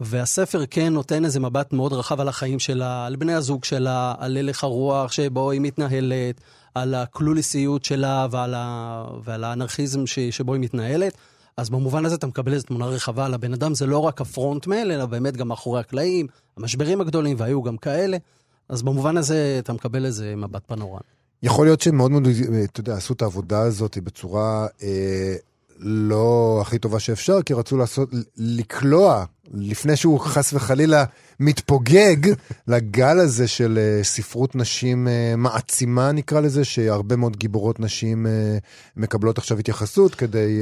והספר כן נותן איזה מבט מאוד רחב על החיים שלה, על בני הזוג שלה, על הלך הרוח שבו היא מתנהלת, על הקלוליסיות שלה ועל, ה... ועל האנרכיזם ש... שבו היא מתנהלת. אז במובן הזה אתה מקבל איזו תמונה רחבה על הבן אדם, זה לא רק הפרונטמן, אלא באמת גם מאחורי הקלעים, המשברים הגדולים, והיו גם כאלה. אז במובן הזה אתה מקבל איזה מבט פנורן.
יכול להיות שהם מאוד מאוד, אתה יודע, עשו את העבודה הזאת בצורה אה, לא הכי טובה שאפשר, כי רצו לעשות, לקלוע, לפני שהוא חס וחלילה מתפוגג, [LAUGHS] לגל הזה של אה, ספרות נשים אה, מעצימה, נקרא לזה, שהרבה מאוד גיבורות נשים אה, מקבלות עכשיו התייחסות כדי...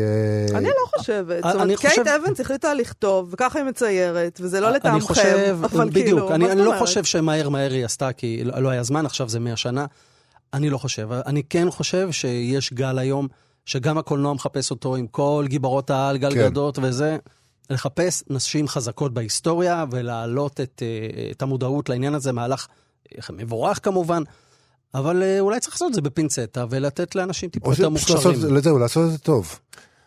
אני לא חושבת. זאת אומרת,
חושב-
קייט אבנס החליטה לכתוב, וככה היא מציירת, וזה לא
אני
לטעמכם,
חושב,
אבל
בדיוק,
כאילו,
אני,
מה
אני לא? חושב שמהר מהר היא עשתה, כי לא, לא היה זמן, עכשיו זה 100 שנה. אני לא חושב. אני כן חושב שיש גל היום, שגם הקולנוע מחפש אותו עם כל גיבורות העל, גל
כן.
גדות וזה, לחפש נשים חזקות בהיסטוריה ולהעלות את, אה, את המודעות לעניין הזה, מהלך אה, מבורך כמובן. אבל אה, אולי צריך לעשות את זה בפינצטה ולתת לאנשים טיפה יותר
שפשוט לעשות,
מוכשרים.
זהו, לעשות את זה טוב.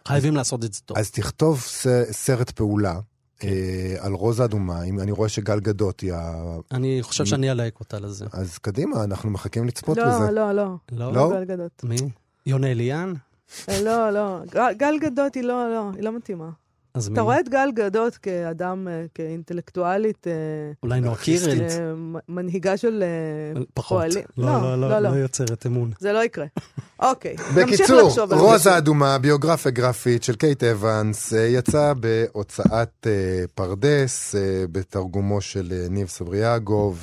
חייבים לעשות את זה טוב.
אז תכתוב ס, סרט פעולה
כן.
אה, על רוזה אדומה, אם אני רואה שגל גדות היא ה...
אני חושב שאני אלהק אותה לזה.
אז קדימה, אנחנו מחכים לצפות
לא,
בזה.
לא, לא.
לא?
לא?
גל גדות.
מי? יונה אליאן?
לא, לא. גל- גדות היא לא, לא, היא לא מתאימה.
אז מי?
אתה רואה את גל גדות כאדם, אה, כאינטלקטואלית, אה,
אולי נועה קירל?
אה, מנהיגה של
פחות.
פועלים.
לא, לא, לא,
לא.
לא יוצרת אמון.
זה לא יקרה. [LAUGHS] אוקיי, נמשיך
בקיצור,
לחשוב על זה.
רוזה אדומה, ביוגרפיה גרפית של קייט אבנס, יצא בהוצאת פרדס, בתרגומו של ניב סבריאגו,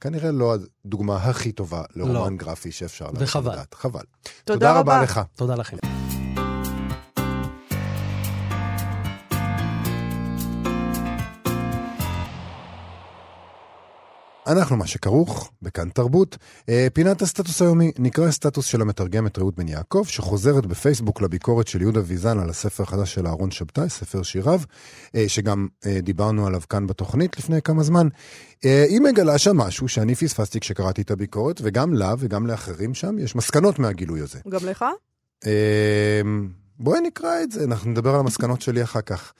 וכנראה לא הדוגמה הכי טובה לרומן גרפי שאפשר להגיד
וחבל.
לדעת. חבל.
תודה
רבה
רבה.
לך.
תודה לכם.
אנחנו מה שכרוך בכאן תרבות. אה, פינת הסטטוס היומי נקרא סטטוס של המתרגמת רעות בן יעקב, שחוזרת בפייסבוק לביקורת של יהודה ויזן על הספר החדש של אהרון שבתאי, ספר שיריו, אה, שגם אה, דיברנו עליו כאן בתוכנית לפני כמה זמן. היא מגלה שם משהו שאני פספסתי כשקראתי את הביקורת, וגם לה וגם לאחרים שם יש מסקנות מהגילוי הזה.
גם לך?
בואי נקרא את זה, אנחנו נדבר על המסקנות שלי אחר כך.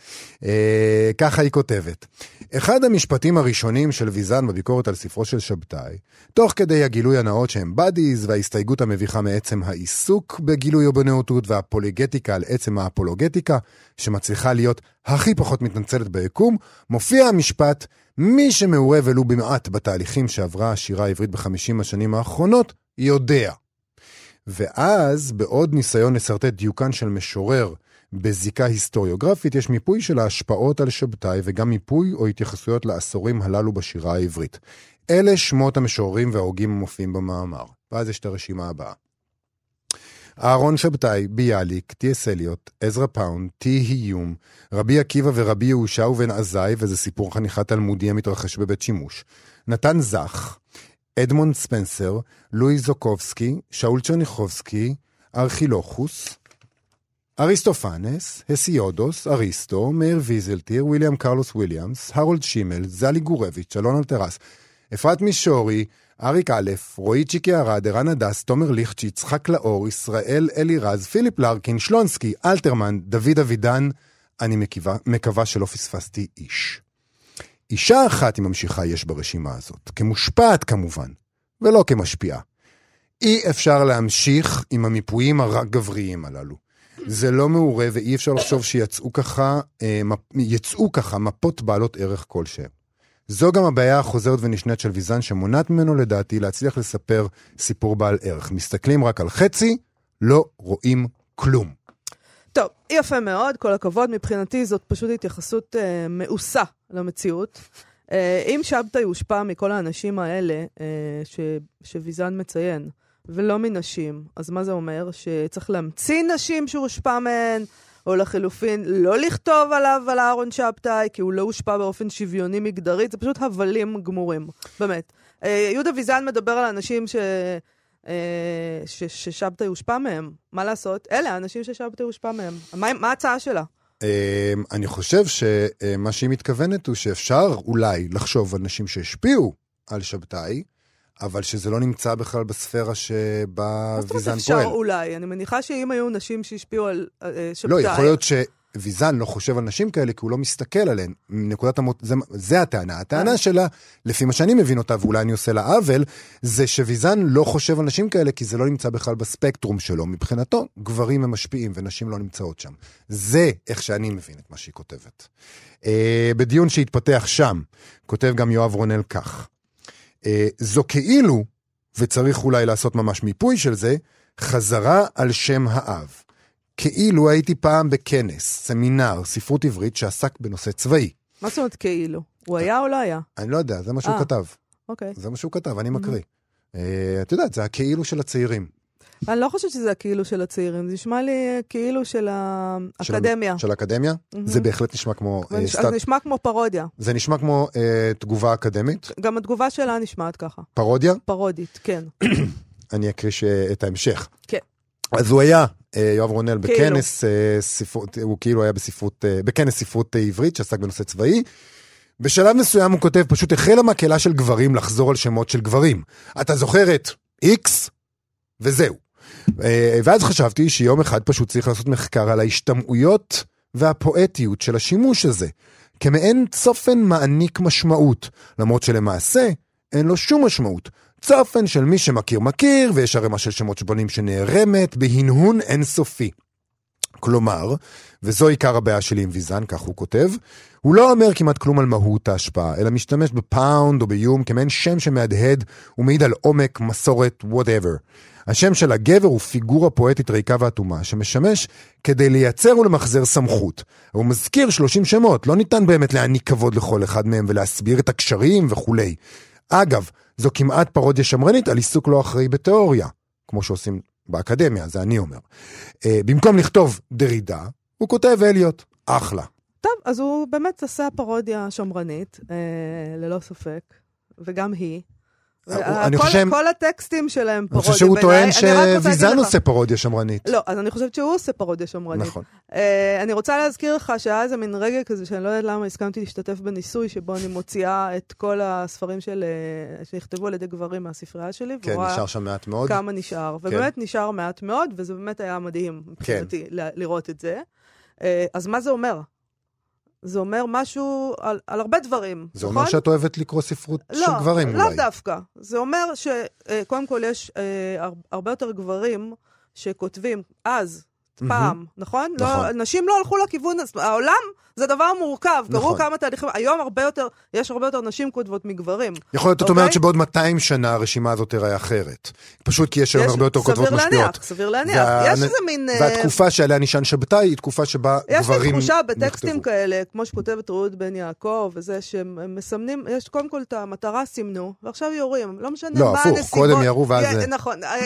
אה, ככה היא כותבת. אחד המשפטים הראשונים של ויזן בביקורת על ספרו של שבתאי, תוך כדי הגילוי הנאות שהם בדיז וההסתייגות המביכה מעצם העיסוק בגילוי ובנאותות והפוליגטיקה על עצם האפולוגטיקה, שמצליחה להיות הכי פחות מתנצלת ביקום, מופיע המשפט, מי שמעורה ולו במעט בתהליכים שעברה השירה העברית בחמישים השנים האחרונות, יודע. ואז, בעוד ניסיון לשרטט דיוקן של משורר בזיקה היסטוריוגרפית, יש מיפוי של ההשפעות על שבתאי וגם מיפוי או התייחסויות לעשורים הללו בשירה העברית. אלה שמות המשוררים וההוגים המופיעים במאמר. ואז יש את הרשימה הבאה. אהרון שבתאי, ביאליק, טי.אס. אליוט, עזרא פאונד, טי.אי. יום, רבי עקיבא ורבי יהושע ובן עזאי, וזה סיפור חניכה תלמודי המתרחש בבית שימוש. נתן זך, אדמונד ספנסר, לואי זוקובסקי, שאול צ'רניחובסקי, ארכילוכוס, אריסטופנס, הסיודוס, אריסטו, מאיר ויזלטיר, ויליאם קרלוס וויליאמס, הרולד שימל, זלי גורביץ', אלון אלטרס, אפרת מישורי, אריק א', רועי צ'יקי ארד, ערן הדס, תומר ליכטש, יצחק לאור, ישראל אלירז, פיליפ לארקין, שלונסקי, אלתרמן, דוד אבידן, אני מקווה, מקווה שלא פספסתי איש. אישה אחת, היא ממשיכה, יש ברשימה הזאת, כמושפעת כמובן, ולא כמשפיעה. אי אפשר להמשיך עם המיפויים הרק-גבריים הללו. זה לא מעורה ואי אפשר לחשוב שיצאו ככה, אה, יצאו ככה מפות בעלות ערך כלשהם. זו גם הבעיה החוזרת ונשנית של ויזן שמונעת ממנו לדעתי להצליח לספר סיפור בעל ערך. מסתכלים רק על חצי, לא רואים כלום.
טוב, יפה מאוד, כל הכבוד. מבחינתי זאת פשוט התייחסות אה, מאוסה למציאות. אה, אם שבתאי הושפע מכל האנשים האלה אה, ש, שוויזן מציין, ולא מנשים, אז מה זה אומר? שצריך להמציא נשים שהוא הושפע מהן, או לחלופין, לא לכתוב עליו, על אהרון שבתאי, כי הוא לא הושפע באופן שוויוני מגדרית, זה פשוט הבלים גמורים, באמת. אה, יהודה ויזן מדבר על אנשים ש... ששבתאי הושפע מהם. מה לעשות? אלה האנשים ששבתאי הושפע מהם. מה, מה ההצעה שלה?
אה, אני חושב שמה שהיא מתכוונת הוא שאפשר אולי לחשוב על נשים שהשפיעו על שבתאי, אבל שזה לא נמצא בכלל בספירה שבה
מה זאת אומרת
ויזן
אפשר
פועל.
אולי? אני מניחה שאם היו נשים שהשפיעו על אה, שבתאי...
לא, יכול להיות ש... ויזן לא חושב על נשים כאלה כי הוא לא מסתכל עליהן. נקודת המות... זה, זה הטענה. הטענה שלה, לפי מה שאני מבין אותה, ואולי אני עושה לה עוול, זה שוויזן לא חושב על נשים כאלה כי זה לא נמצא בכלל בספקטרום שלו. מבחינתו, גברים הם משפיעים ונשים לא נמצאות שם. זה איך שאני מבין את מה שהיא כותבת. אה, בדיון שהתפתח שם, כותב גם יואב רונל כך: אה, זו כאילו, וצריך אולי לעשות ממש מיפוי של זה, חזרה על שם האב. כאילו הייתי פעם בכנס, סמינר, ספרות עברית שעסק בנושא צבאי.
מה זאת אומרת כאילו? הוא היה או לא היה?
אני לא יודע, זה מה שהוא
אה.
כתב.
אוקיי.
זה מה שהוא כתב, אני מקריא. אה, את יודעת, זה הכאילו של הצעירים.
אני לא חושבת שזה הכאילו של הצעירים, זה נשמע לי כאילו של האקדמיה.
של האקדמיה. זה בהחלט נשמע כמו...
זה
אה,
נשמע כמו פרודיה.
זה נשמע כמו תגובה אקדמית,
גם התגובה שלה נשמעת ככה,
פרודיה.
פרודית, כן. [COUGHS]
אני אקריא את ההמשך.
כן.
אז הוא היה, אה, יואב רונל,
כאילו.
בכנס אה, ספרות, הוא כאילו היה בספרות, אה, בכנס ספרות עברית שעסק בנושא צבאי. בשלב מסוים הוא כותב, פשוט החלה מקהלה של גברים לחזור על שמות של גברים. אתה זוכר את איקס? וזהו. ואז חשבתי שיום אחד פשוט צריך לעשות מחקר על ההשתמעויות והפואטיות של השימוש הזה. כמעין צופן מעניק משמעות, למרות שלמעשה אין לו שום משמעות. צופן של מי שמכיר מכיר, ויש ערימה של שמות שבונים שנערמת בהנהון אינסופי. כלומר, וזו עיקר הבעיה שלי עם ויזן, כך הוא כותב, הוא לא אומר כמעט כלום על מהות ההשפעה, אלא משתמש בפאונד או ביום כמעין שם שמהדהד ומעיד על עומק, מסורת, whatever. השם של הגבר הוא פיגורה פואטית ריקה ואטומה, שמשמש כדי לייצר ולמחזר סמכות. הוא מזכיר 30 שמות, לא ניתן באמת להעניק כבוד לכל אחד מהם ולהסביר את הקשרים וכולי. אגב, זו כמעט פרודיה שמרנית על עיסוק לא אחראי בתיאוריה, כמו שעושים באקדמיה, זה אני אומר. אה, במקום לכתוב דרידה, הוא כותב אליוט, אחלה.
טוב, אז הוא באמת עשה פרודיה שמרנית, אה, ללא ספק, וגם היא.
אה, אני
כל-
חושב-
כל הטקסטים שלהם
אני
פרודיה.
חושב שהוא. טוען
אני
שוויזן עושה פרודיה שמרנית.
לא, אז אני חושבת שהוא עושה פרודיה שמרנית.
נכון.
אה, אני רוצה להזכיר לך שהיה איזה מין רגע כזה, שאני לא יודעת למה הסכמתי להשתתף בניסוי, שבו אני מוציאה את כל הספרים של, אה, שנכתבו על ידי גברים מהספרייה שלי,
כן,
ורואה
נשאר שם מעט מאוד.
כמה נשאר. ובאמת נשאר מעט מאוד, וזה באמת היה מדהים מבחינתי ל- לראות את זה. אה, אז מה זה אומר? זה אומר משהו על, על הרבה דברים,
זה
נכון?
אומר שאת אוהבת לקרוא ספרות
לא,
של גברים
לא
אולי.
דווקא. זה אומר שקודם כל יש אה, הר- הרבה יותר גברים שכותבים אז, פעם, נכון?
נכון.
לא, נשים לא הלכו לכיוון. העולם זה דבר מורכב, קרו
נכון.
כמה תהליכים. היום הרבה יותר, יש הרבה יותר נשים כותבות מגברים.
יכול להיות, את
אוקיי?
אומרת שבעוד 200 שנה הרשימה הזאת תראה אחרת. פשוט כי יש היום
יש-
הרבה יותר כותבות
סביר
משפיעות.
להניח, סביר להניח.
וה-
יש איזה מין... אה,
והתקופה שעליה נשען שבתאי היא תקופה שבה
יש
גברים
לי תחושה בטקסטים
נכתבו.
כאלה, כמו שכותבת רעות בן יעקב, וזה שהם מסמנים, יש קודם כל את המטרה סימנו, ועכשיו יורים. לא משנה
לא,
מה
הפוך,
הנסיבות.
קודם ירו ואז
נכון. אה,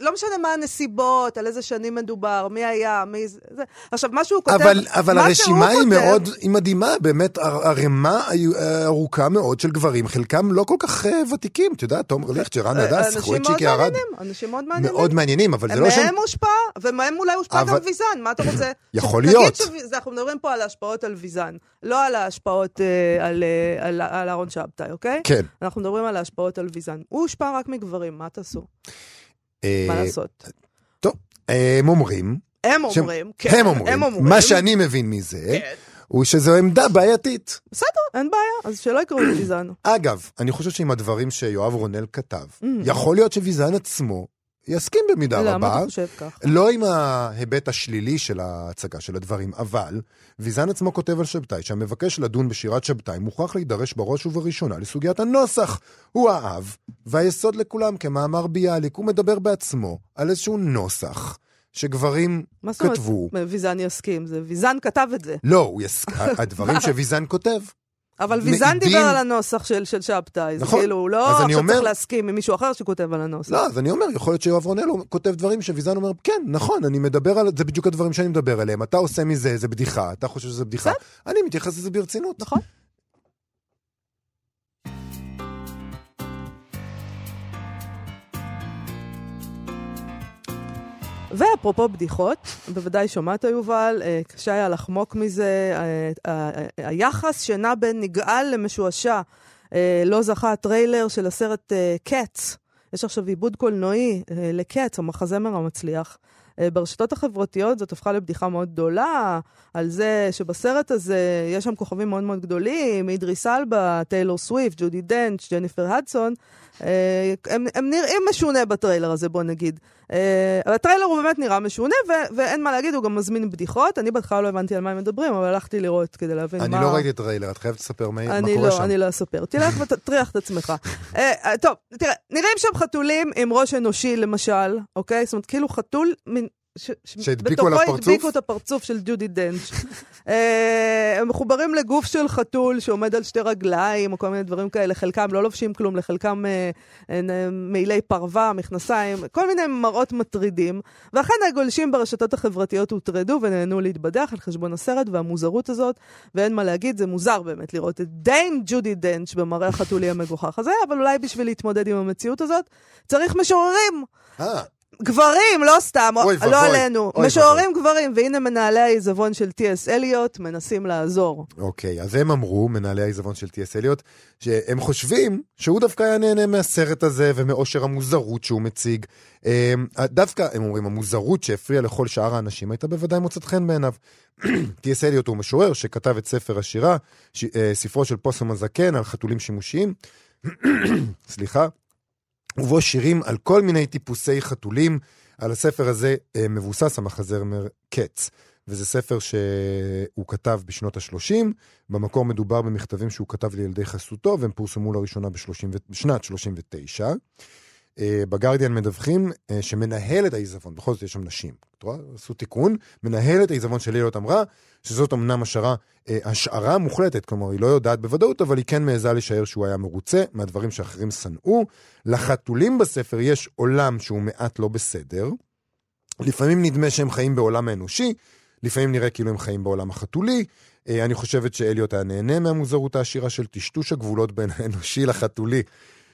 לא משנה מה הנסיבות, על איזה שנים מדובר, מי היה, מי זה. עכשיו, מה שהוא כותב...
אבל, אבל
מה
הרשימה היא מאוד, היא מדהימה, באמת ערימה ארוכה מאוד של גברים, חלקם לא כל כך אה, ותיקים, את יודעת, תומר ליכטר, רן הדס,
אנשים
חואי
מאוד
צ'יקי ארד,
אנשים מאוד מעניינים.
מאוד מעניינים, אבל זה לא שהם...
מהם הושפע, ומהם אולי הושפע גם ויזן, מה אתה רוצה? [COUGHS]
יכול להיות.
אנחנו מדברים פה על ההשפעות על ויזן, לא על ההשפעות אה, על, אה, על, אהרון שבתאי, אוקיי?
כן.
אנחנו מדברים על ההשפעות על ויזן. הוא הושפע רק מגברים, מה תעשו? מה לעשות?
טוב, הם אומרים,
הם אומרים, כן,
הם אומרים, מה שאני מבין מזה,
כן.
הוא שזו עמדה בעייתית.
בסדר, אין בעיה, אז שלא יקראו לי ויזן.
אגב, אני חושב שעם הדברים שיואב רונל כתב,
Mm.
יכול להיות שוויזן עצמו יסכים במידה
למה
רבה.
אתה חושב כך?
לא עם ההיבט השלילי של ההצגה של הדברים, אבל ויזן עצמו כותב על שבתאי שהמבקש לדון בשירת שבתאי מוכרח להידרש בראש ובראשונה לסוגיית הנוסח. הוא האב, והיסוד לכולם, כמאמר ביאליק, הוא מדבר בעצמו על איזשהו נוסח שגברים
מה זאת אומרת
כתבו.
ויזן יסכים? זה ויזן כתב את זה.
לא, הוא יס... [LAUGHS] הדברים שוויזן כותב.
אבל ויזן
מעידים-
דיבר על הנוסח של, של שבתאי. זה
נכון.
כאילו, הוא לא עכשיו
אומר-
צריך להסכים עם מישהו אחר שכותב על הנוסח.
לא, אז אני אומר, יכול להיות שיואב רונל הוא כותב דברים שוויזן אומר, כן, נכון, אני מדבר על... זה בדיוק הדברים שאני מדבר עליהם. אתה עושה מזה איזה בדיחה, אתה חושב שזה בדיחה. אני מתייחס לזה ברצינות.
נכון. ואפרופו בדיחות, בוודאי שמעת יובל, אה, קשה היה לחמוק מזה, אה, ה- ה- היחס שנע בין נגעל למשועשע. אה, לא זכה הטריילר של הסרט Cats. יש עכשיו עיבוד קולנועי אה, ל Cats, המחזמר המצליח. אה, ברשתות החברתיות זאת הפכה לבדיחה מאוד גדולה, על זה שבסרט הזה יש שם כוכבים מאוד מאוד גדולים, אידריס אלבה, טיילור סוויפט, ג'ודי דנץ', ג'ניפר הדסון. אה, הם, הם נראים משונה בטריילר הזה, בוא נגיד. אה, אבל הטריילר הוא באמת נראה משונה, ו- ואין מה להגיד, הוא גם מזמין בדיחות. אני בהתחלה לא הבנתי על מה הם מדברים, אבל הלכתי לראות כדי להבין
אני
מה...
לא ראיתי את הטריילר, את חייבת לספר מה מה
אני
קורה
לא,
שם.
אני לא אספר. תלך ותטריח [LAUGHS] את עצמך. אה, טוב, תראה, נראים שם חתולים עם ראש אנושי, למשל, אוקיי? זאת אומרת, כאילו חתול מין... ש-
שהדביקו עליו
בתוכו
פרצוף?
הדביקו את הפרצוף של ג'ודי דנץ'. [LAUGHS] אה, הם מחוברים לגוף של חתול שעומד על שתי רגליים, או כל מיני דברים כאלה. חלקם לא לובשים כלום, לחלקם אה, אה, מעילי פרווה, מכנסיים, כל מיני מראות מטרידים. ואכן הגולשים ברשתות החברתיות הוטרדו ונהנו להתבדח על חשבון הסרט והמוזרות הזאת, ואין מה להגיד, זה מוזר באמת לראות את דיין ג'ודי דנץ' במראה החתולי המגוחך הזה, אבל אולי בשביל להתמודד עם המציאות הזאת, צריך משוררים. גברים, לא סתם,
אוי
לא
ואבוי,
עלינו.
אוי
משוררים גברים, והנה מנהלי העיזבון של T.S. אליוט מנסים לעזור.
אוקיי, אז הם אמרו, מנהלי העיזבון של טי.אס אליוט, שהם חושבים שהוא דווקא היה נהנה מהסרט הזה ומאושר המוזרות שהוא מציג. אה, דווקא, הם אומרים, המוזרות שהפריעה לכל שאר האנשים הייתה בוודאי מוצאת חן בעיניו. [CLEARS THROAT] טי.אס אליוט הוא משורר שכתב את ספר השירה, ש- אה, ספרו של פוסום הזקן על חתולים שימושיים. [CLEARS THROAT] סליחה. ובו שירים על כל מיני טיפוסי חתולים. על הספר הזה אה, מבוסס המחזר מר קץ. וזה ספר שהוא כתב בשנות ה-30, במקור מדובר במכתבים שהוא כתב לילדי חסותו, והם פורסמו לראשונה בשנת 39. אה, בגרדיאן מדווחים אה, שמנהלת העיזבון, בכל זאת יש שם נשים, את רואה? עשו תיקון, מנהלת העיזבון של לילות אמרה שזאת אמנם השערה, אה, השערה מוחלטת, כלומר היא לא יודעת בוודאות, אבל היא כן מעיזה לשער שהוא היה מרוצה מהדברים שאחרים שנאו. לחתולים בספר יש עולם שהוא מעט לא בסדר. לפעמים נדמה שהם חיים בעולם האנושי, לפעמים נראה כאילו הם חיים בעולם החתולי. אני חושבת שאליוט היה נהנה מהמוזרות העשירה של טשטוש הגבולות בין האנושי לחתולי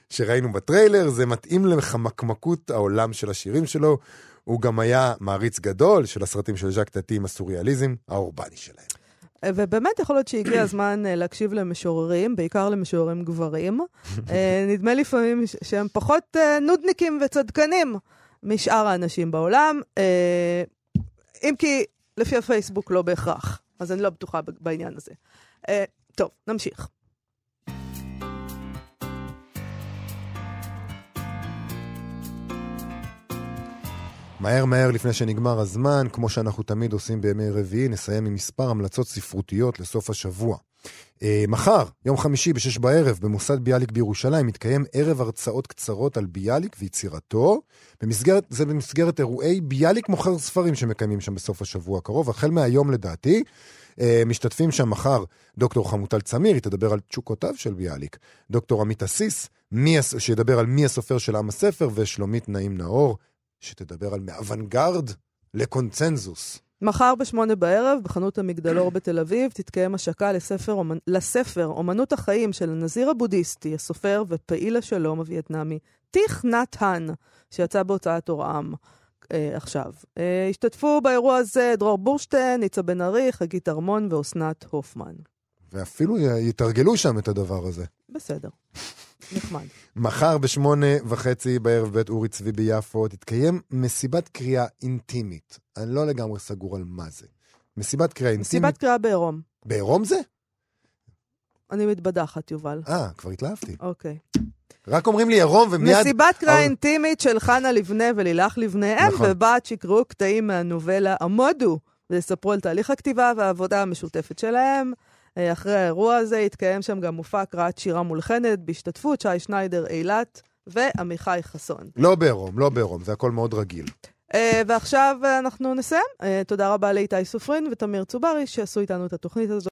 שראינו בטריילר, זה מתאים לחמקמקות העולם של השירים שלו. הוא גם היה מעריץ גדול של הסרטים של ז'אק טאטי עם הסוריאליזם האורבני שלהם.
ובאמת יכול להיות שהגיע הזמן אה, להקשיב למשוררים, בעיקר למשוררים גברים. אה, נדמה לפעמים שהם פחות אה, נודניקים וצדקנים משאר האנשים בעולם, אם כי לפי הפייסבוק לא בהכרח, אז אני לא בטוחה בעניין הזה. טוב, נמשיך.
מהר מהר לפני שנגמר הזמן, כמו שאנחנו תמיד עושים בימי רביעי, נסיים עם מספר המלצות ספרותיות לסוף השבוע. אה, מחר, יום חמישי בשש בערב, במוסד ביאליק בירושלים, מתקיים ערב הרצאות קצרות על ביאליק ויצירתו. במסגרת, זה במסגרת אירועי ביאליק מוכר ספרים שמקיימים שם בסוף השבוע הקרוב, החל מהיום לדעתי. אה, משתתפים שם מחר דוקטור חמוטל צמיר, היא תדבר על תשוקותיו של ביאליק. דוקטור עמית אסיס, שידבר על מי הסופר של עם הספר, ושלומית נעים נאור, שתדבר על מאוונגרד לקונצנזוס.
מחר בשמונה בערב, בחנות המגדלור בתל אביב, תתקיים השקה לספר, אומנ... לספר אומנות החיים של הנזיר הבודהיסטי, הסופר ופעיל השלום הווייטנאמי, טיך נאט האן, שיצא בהוצאת אורעם אה, עכשיו. אה, השתתפו באירוע הזה דרור בורשטיין, ניצה בן ארי, חגית ארמון ואסנת הופמן.
ואפילו יתרגלו שם את הדבר הזה.
בסדר, נחמד.
מחר בשמונה וחצי בערב בית אורי צבי ביפו תתקיים מסיבת קריאה אינטימית. אני לא לגמרי סגור על מה זה. מסיבת קריאה אינטימית.
מסיבת קריאה בעירום.
בעירום זה?
אני מתבדחת, יובל.
אה, כבר התלהבתי.
אוקיי.
רק אומרים לי עירום ומיד...
מסיבת קריאה
אבל-
אינטימית של חנה לבנה ולילך לבנה, הם
נכון.
ובת שיקראו קטעים מהנובלה עמודו, ויספרו על תהליך הכתיבה והעבודה המשותפת שלהם. אה, אחרי האירוע הזה יתקיים שם גם מופע הקראת שירה מולחנת בהשתתפות שי שניידר אילת ועמיחי חסון.
לא בעירום, לא בעירום, זה הכל מאוד רגיל.
אה, ועכשיו אנחנו נסיים. אה, תודה רבה לאיתי סופרין ותמיר צוברי שעשו איתנו את התוכנית הזאת.